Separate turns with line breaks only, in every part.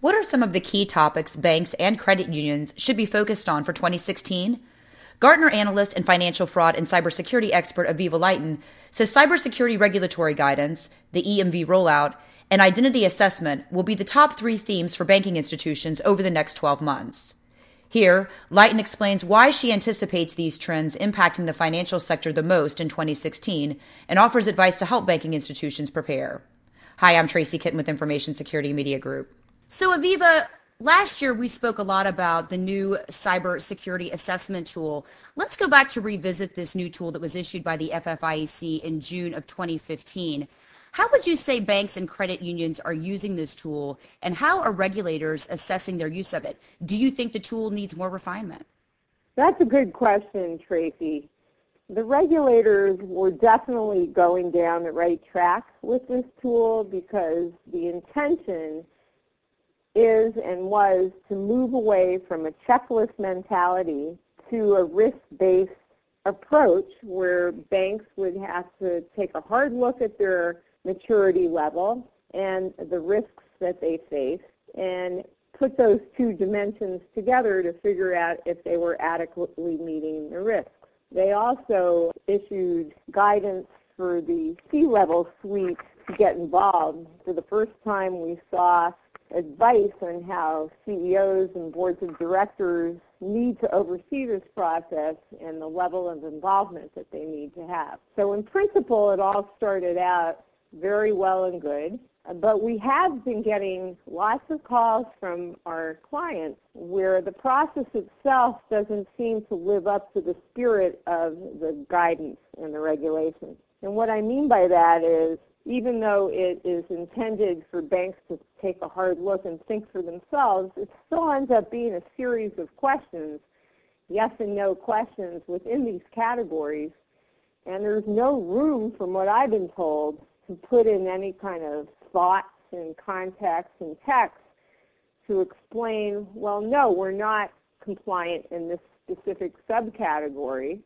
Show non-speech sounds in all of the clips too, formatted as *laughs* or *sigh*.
What are some of the key topics banks and credit unions should be focused on for 2016? Gartner analyst and financial fraud and cybersecurity expert Avivah Litan says cybersecurity regulatory guidance, the EMV rollout, and identity assessment will be the top three themes for banking institutions over the next 12 months. Here, Lighten explains why she anticipates these trends impacting the financial sector the most in 2016 and offers advice to help banking institutions prepare. Hi, I'm Tracy Kitten with Information Security Media Group. So, Avivah, last year we spoke a lot about the new cybersecurity assessment tool. Let's go back to revisit this new tool that was issued by the FFIEC in June of 2015. How would you say banks and credit unions are using this tool, and how are regulators assessing their use of it? Do you think the tool needs more refinement?
That's a good question, Tracy. The regulators were definitely going down the right track with this tool because the intention is and was to move away from a checklist mentality to a risk-based approach where banks would have to take a hard look at their maturity level and the risks that they face and put those two dimensions together to figure out if they were adequately meeting the risks. They also issued guidance for the C-level suite to get involved. For the first time we saw advice on how CEOs and boards of directors need to oversee this process and the level of involvement that they need to have. So in principle, it all started out very well and good. But we have been getting lots of calls from our clients where the process itself doesn't seem to live up to the spirit of the guidance and the regulations. And what I mean by that is even though it is intended for banks to take a hard look and think for themselves, it still ends up being a series of questions, yes and no questions within these categories. And there's no room, from what I've been told, to put in any kind of thoughts and context and text to explain, well, no, we're not compliant in this specific subcategory,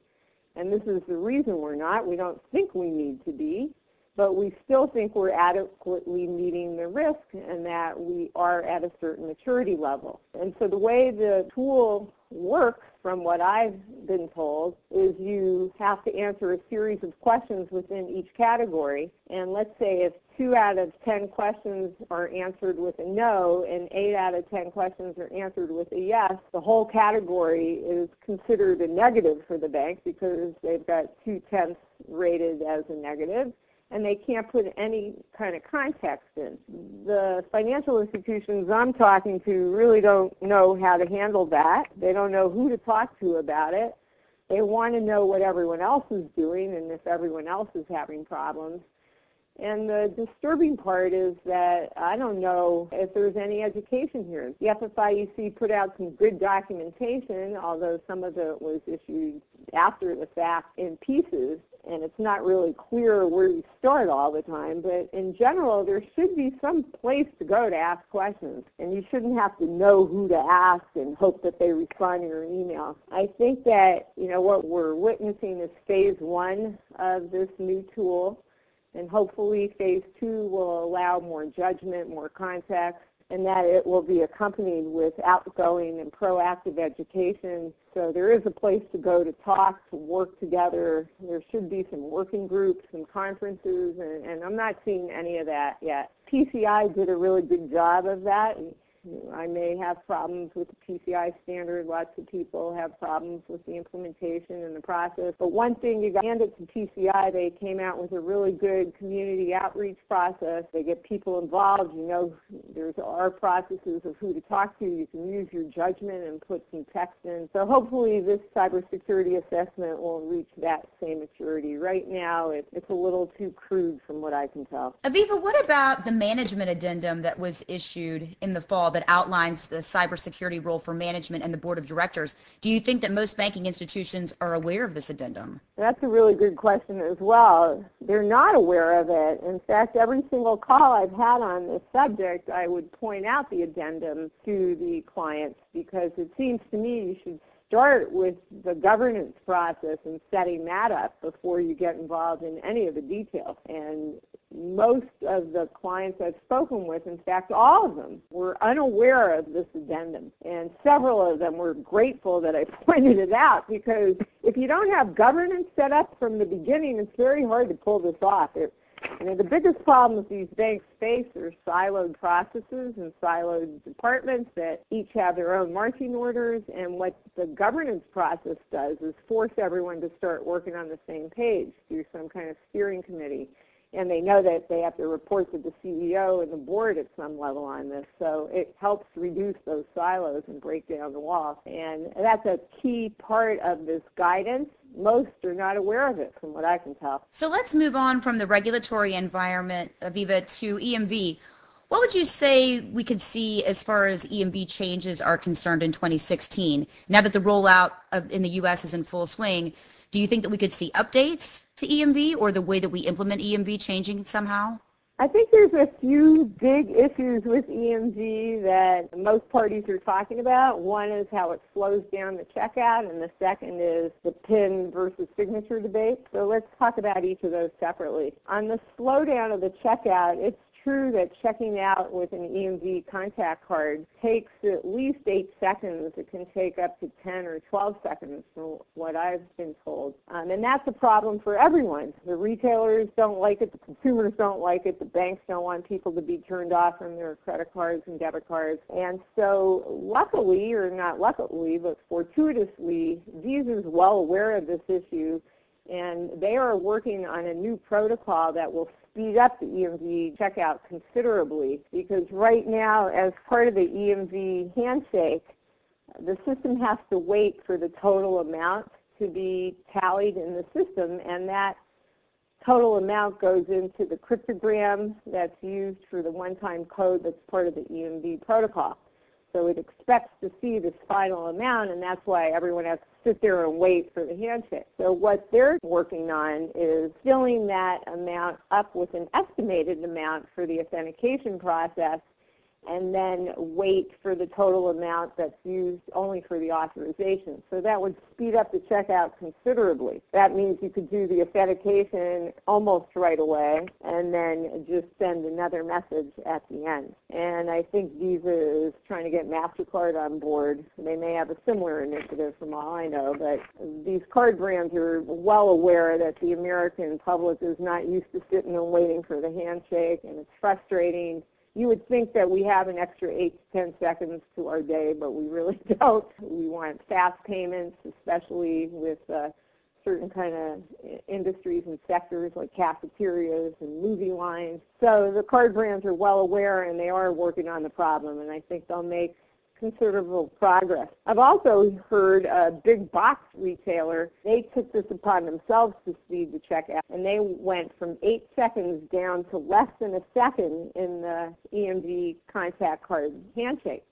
and this is the reason we're not. We don't think we need to be, but we still think we're adequately meeting the risk and that we are at a certain maturity level. And so the way the tool works from what I've been told, is you have to answer a series of questions within each category. And let's say if two out of 10 questions are answered with a no and eight out of 10 questions are answered with a yes, the whole category is considered a negative for the bank because they've got two-tenths rated as a negative and they can't put any kind of context in. The financial institutions I'm talking to really don't know how to handle that. They don't know who to talk to about it. They want to know what everyone else is doing and if everyone else is having problems. And the disturbing part is that I don't know if there's any education here. The FFIEC put out some good documentation, although some of it was issued after the fact in pieces and it's not really clear where you start all the time, but in general, there should be some place to go to ask questions, and you shouldn't have to know who to ask and hope that they respond to your email. I think that, you know, what we're witnessing is phase one of this new tool, and hopefully phase two will allow more judgment, more context, and that it will be accompanied with outgoing and proactive education. So there is a place to go to talk, to work together. There should be some working groups and conferences, and, and I'm not seeing any of that yet. PCI did a really good job of that. I may have problems with the PCI standard. Lots of people have problems with the implementation and the process. But one thing you got it to PCI, they came out with a really good community outreach process. They get people involved. You know, there's our processes of who to talk to. You can use your judgment and put some text in. So hopefully this cybersecurity assessment will reach that same maturity. Right now, it, it's a little too crude from what I can tell.
Avivah, what about the management addendum that was issued in the fall that outlines the cybersecurity role for management and the board of directors. Do you think that most banking institutions are aware of this addendum?
That's a really good question as well. They're not aware of it. In fact, every single call I've had on this subject, I would point out the addendum to the clients because it seems to me you should start with the governance process and setting that up before you get involved in any of the details. And most of the clients I've spoken with, in fact all of them, were unaware of this addendum. And several of them were grateful that I *laughs* pointed it out because if you don't have governance set up from the beginning, it's very hard to pull this off. It, you know, the biggest problem problems these banks face are siloed processes and siloed departments that each have their own marching orders. And what the governance process does is force everyone to start working on the same page through some kind of steering committee and they know that they have to report to the CEO and the board at some level on this. So it helps reduce those silos and break down the walls. And that's a key part of this guidance. Most are not aware of it from what I can tell.
So let's move on from the regulatory environment, Avivah, to EMV. What would you say we could see as far as EMV changes are concerned in 2016? Now that the rollout of, in the U.S. is in full swing, do you think that we could see updates to EMV or the way that we implement EMV changing somehow?
I think there's a few big issues with EMV that most parties are talking about. One is how it slows down the checkout, and the second is the PIN versus signature debate. So let's talk about each of those separately. On the slowdown of the checkout, it's true that checking out with an EMV contact card takes at least eight seconds. It can take up to 10 or 12 seconds from what I've been told. Um, and that's a problem for everyone. The retailers don't like it. The consumers don't like it. The banks don't want people to be turned off from their credit cards and debit cards. And so luckily, or not luckily, but fortuitously, Visa is well aware of this issue and they are working on a new protocol that will speed up the EMV checkout considerably because right now, as part of the EMV handshake, the system has to wait for the total amount to be tallied in the system, and that total amount goes into the cryptogram that's used for the one-time code that's part of the EMV protocol. So it expects to see this final amount, and that's why everyone has to sit there and wait for the handshake. So what they're working on is filling that amount up with an estimated amount for the authentication process and then wait for the total amount that's used only for the authorization. So that would speed up the checkout considerably. That means you could do the authentication almost right away and then just send another message at the end. And I think Visa is trying to get MasterCard on board. They may have a similar initiative from all I know, but these card brands are well aware that the American public is not used to sitting and waiting for the handshake and it's frustrating you would think that we have an extra 8 to 10 seconds to our day, but we really *laughs* don't. We want fast payments, especially with uh, certain kind of industries and sectors like cafeterias and movie lines. So the card brands are well aware and they are working on the problem, and I think they'll make considerable progress. I've also heard a big box retailer, they took this upon themselves to speed the checkout, and they went from eight seconds down to less than a second in the EMV contact card handshake.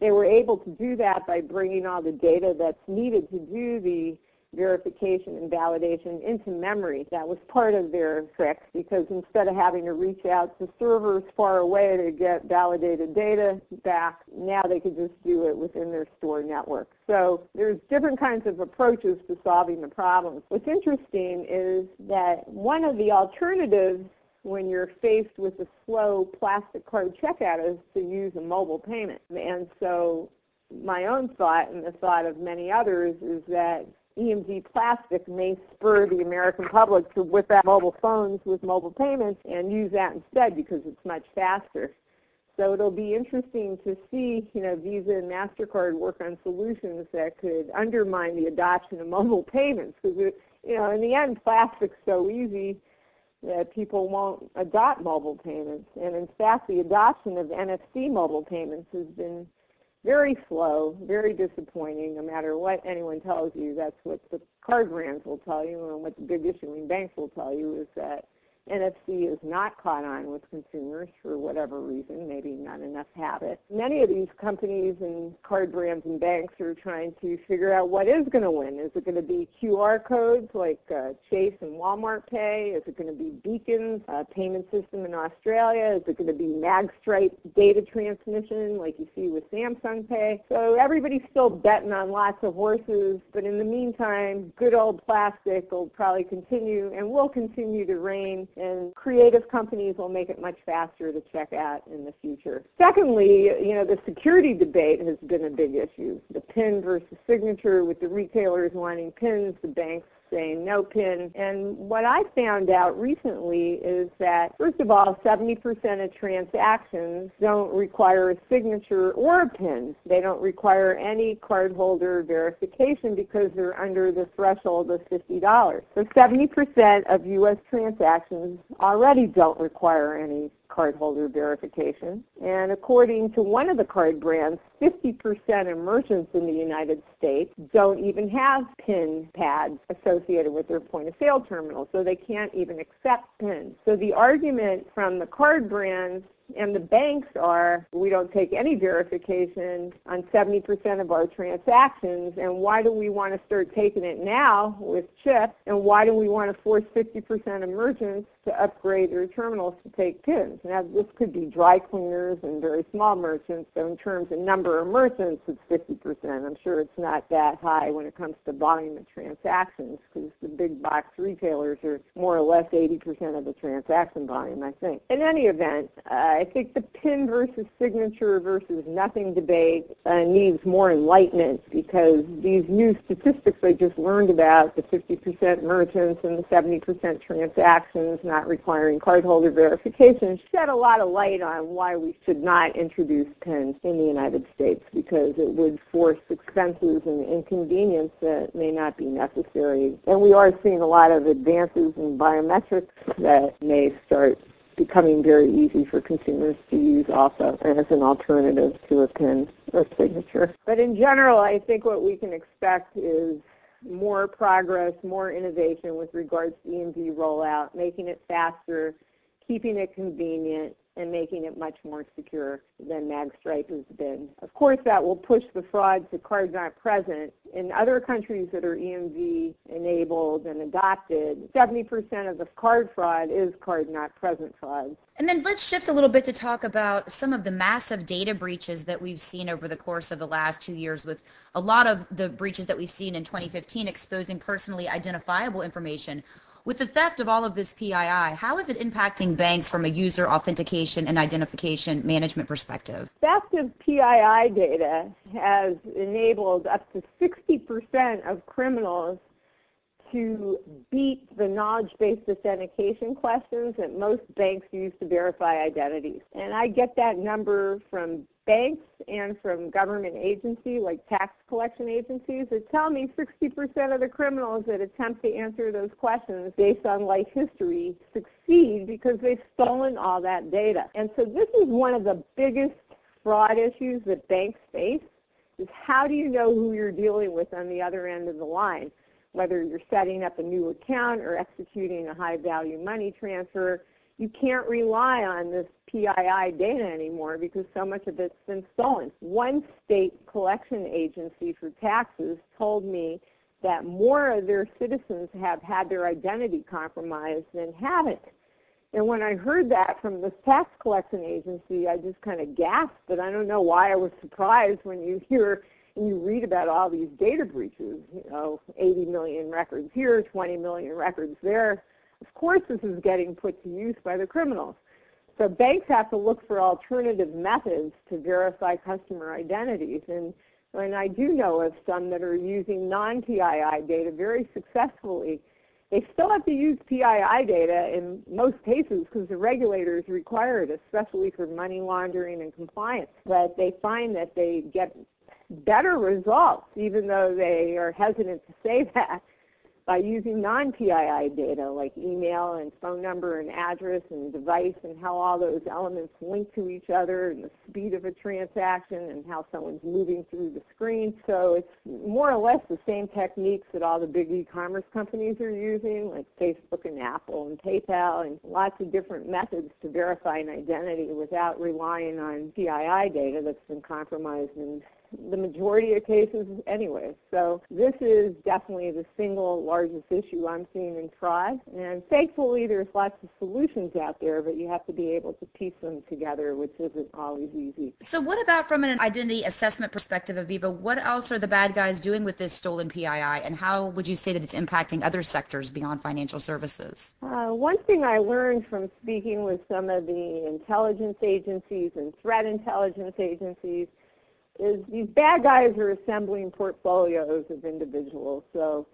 They were able to do that by bringing all the data that's needed to do the verification and validation into memory. That was part of their trick because instead of having to reach out to servers far away to get validated data back, now they could just do it within their store network. So there's different kinds of approaches to solving the problems. What's interesting is that one of the alternatives when you're faced with a slow plastic card checkout is to use a mobile payment. And so my own thought and the thought of many others is that EMV plastic may spur the American public to whip out mobile phones with mobile payments and use that instead because it's much faster. So it'll be interesting to see, you know, Visa and MasterCard work on solutions that could undermine the adoption of mobile payments because, you know, in the end, plastic's so easy that people won't adopt mobile payments. And in fact, the adoption of NFC mobile payments has been very slow, very disappointing. No matter what anyone tells you, that's what the card brands will tell you, and what the big issuing banks will tell you is that NFC is not caught on with consumers for whatever reason, maybe not enough habit. Many of these companies and card brands and banks are trying to figure out what is going to win. Is it going to be QR codes like uh, Chase and Walmart Pay? Is it going to be Beacons, a payment system in Australia? Is it going to be magstripe data transmission like you see with Samsung Pay? So everybody's still betting on lots of horses, but in the meantime, good old plastic will probably continue and will continue to reign and creative companies will make it much faster to check out in the future. Secondly, you know, the security debate has been a big issue. The PIN versus signature with the retailers wanting PINs, the banks saying no pin. And what I found out recently is that, first of all, 70% of transactions don't require a signature or a pin. They don't require any cardholder verification because they're under the threshold of $50. So 70% of U.S. transactions already don't require any cardholder verification. And according to one of the card brands, 50% of merchants in the United States don't even have PIN pads associated with their point of sale terminal, so they can't even accept PINs. So the argument from the card brands and the banks are we don't take any verification on 70% of our transactions and why do we want to start taking it now with chips and why do we want to force 50% of merchants to upgrade their terminals to take PINs. Now this could be dry cleaners and very small merchants, so in terms of number of merchants it's 50%. I'm sure it's not that high when it comes to volume of transactions because the big box retailers are more or less 80% of the transaction volume, I think. In any event, uh, I think the PIN versus signature versus nothing debate uh, needs more enlightenment because these new statistics I just learned about, the 50% merchants and the 70% transactions not requiring cardholder verification, shed a lot of light on why we should not introduce PINs in the United States because it would force expenses and inconvenience that may not be necessary. And we are seeing a lot of advances in biometrics that may start becoming very easy for consumers to use also as an alternative to a PIN or signature. But in general, I think what we can expect is more progress, more innovation with regards to EMV rollout, making it faster, keeping it convenient, and making it much more secure than magstripe has been. Of course, that will push the fraud to card not present. In other countries that are EMV enabled and adopted, 70% of the card fraud is card not present fraud.
And then let's shift a little bit to talk about some of the massive data breaches that we've seen over the course of the last two years with a lot of the breaches that we've seen in 2015 exposing personally identifiable information. With the theft of all of this PII, how is it impacting banks from a user authentication and identification management perspective?
Theft of PII data has enabled up to 60% of criminals to beat the knowledge-based authentication questions that most banks use to verify identities. And I get that number from banks and from government agencies like tax collection agencies that tell me 60% of the criminals that attempt to answer those questions based on life history succeed because they've stolen all that data. And so this is one of the biggest fraud issues that banks face is how do you know who you're dealing with on the other end of the line, whether you're setting up a new account or executing a high value money transfer you can't rely on this PII data anymore because so much of it's been stolen. One state collection agency for taxes told me that more of their citizens have had their identity compromised than haven't. And when I heard that from this tax collection agency, I just kind of gasped, but I don't know why I was surprised when you hear and you read about all these data breaches, you know, 80 million records here, 20 million records there. Of course this is getting put to use by the criminals. So banks have to look for alternative methods to verify customer identities. And, and I do know of some that are using non-PII data very successfully. They still have to use PII data in most cases because the regulators require it, especially for money laundering and compliance. But they find that they get better results, even though they are hesitant to say *laughs* that, by using non-PII data like email and phone number and address and device and how all those elements link to each other and the speed of a transaction and how someone's moving through the screen. So it's more or less the same techniques that all the big e-commerce companies are using like Facebook and Apple and PayPal and lots of different methods to verify an identity without relying on PII data that's been compromised and the majority of cases anyway. So this is definitely the single largest issue I'm seeing in fraud. And thankfully there's lots of solutions out there, but you have to be able to piece them together, which isn't always easy.
So what about from an identity assessment perspective, Avivah, what else are the bad guys doing with this stolen PII and how would you say that it's impacting other sectors beyond financial services?
Uh, one thing I learned from speaking with some of the intelligence agencies and threat intelligence agencies is these bad guys are assembling portfolios of individuals. So,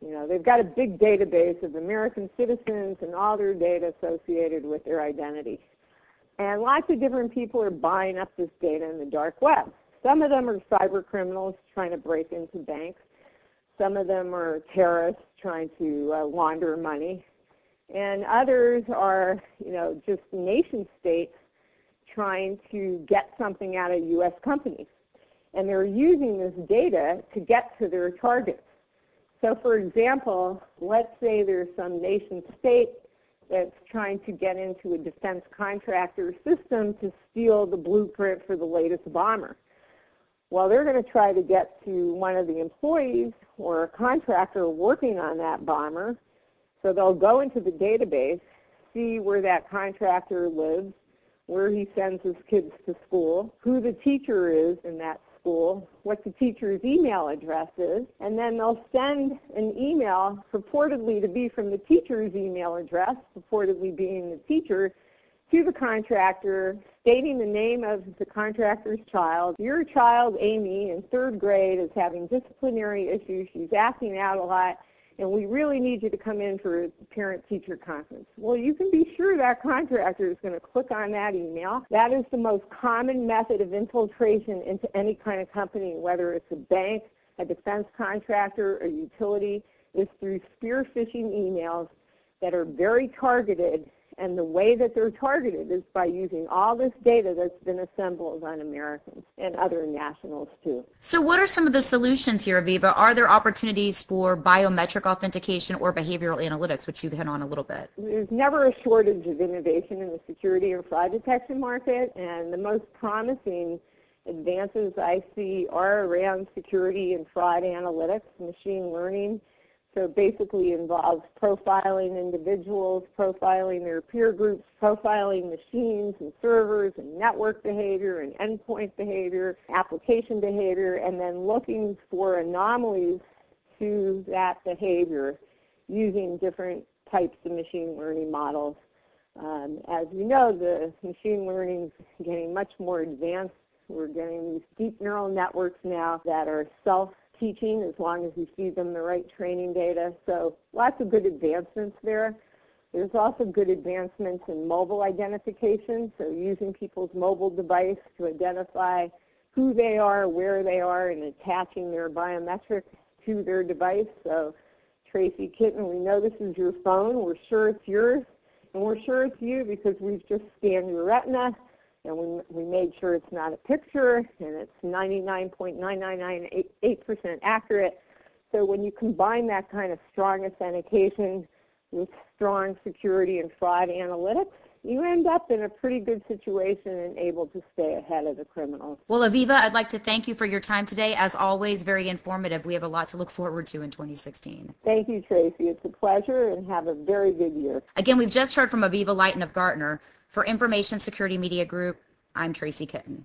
you know, they've got a big database of American citizens and all their data associated with their identity. And lots of different people are buying up this data in the dark web. Some of them are cyber criminals trying to break into banks. Some of them are terrorists trying to uh, launder money. And others are, you know, just nation states trying to get something out of U.S. companies. And they're using this data to get to their targets. So for example, let's say there's some nation state that's trying to get into a defense contractor system to steal the blueprint for the latest bomber. Well, they're going to try to get to one of the employees or a contractor working on that bomber. So they'll go into the database, see where that contractor lives, where he sends his kids to school, who the teacher is in that school, what the teacher's email address is, and then they'll send an email purportedly to be from the teacher's email address, purportedly being the teacher, to the contractor stating the name of the contractor's child. Your child, Amy, in third grade is having disciplinary issues. She's acting out a lot and we really need you to come in for a parent-teacher conference. Well, you can be sure that contractor is going to click on that email. That is the most common method of infiltration into any kind of company, whether it's a bank, a defense contractor, a utility, is through spear phishing emails that are very targeted and the way that they're targeted is by using all this data that's been assembled on Americans and other nationals too.
So what are some of the solutions here, Avivah? Are there opportunities for biometric authentication or behavioral analytics, which you've hit on a little bit?
There's never a shortage of innovation in the security and fraud detection market, and the most promising advances I see are around security and fraud analytics, machine learning, so basically involves profiling individuals, profiling their peer groups, profiling machines and servers and network behavior and endpoint behavior, application behavior, and then looking for anomalies to that behavior using different types of machine learning models. Um, as you know, the machine learning is getting much more advanced. We're getting these deep neural networks now that are self teaching as long as you feed them the right training data. So lots of good advancements there. There's also good advancements in mobile identification, so using people's mobile device to identify who they are, where they are, and attaching their biometric to their device. So Tracy Kitten, we know this is your phone. We're sure it's yours, and we're sure it's you because we've just scanned your retina and we, we made sure it's not a picture, and it's 99.9998% accurate. So when you combine that kind of strong authentication with strong security and fraud analytics, you end up in a pretty good situation and able to stay ahead of the criminals.
Well, Avivah, I'd like to thank you for your time today. As always, very informative. We have a lot to look forward to in 2016.
Thank you, Tracy. It's a pleasure and have a very good year.
Again, we've just heard from Avivah Litan of Gartner. For Information Security Media Group, I'm Tracy Kitten.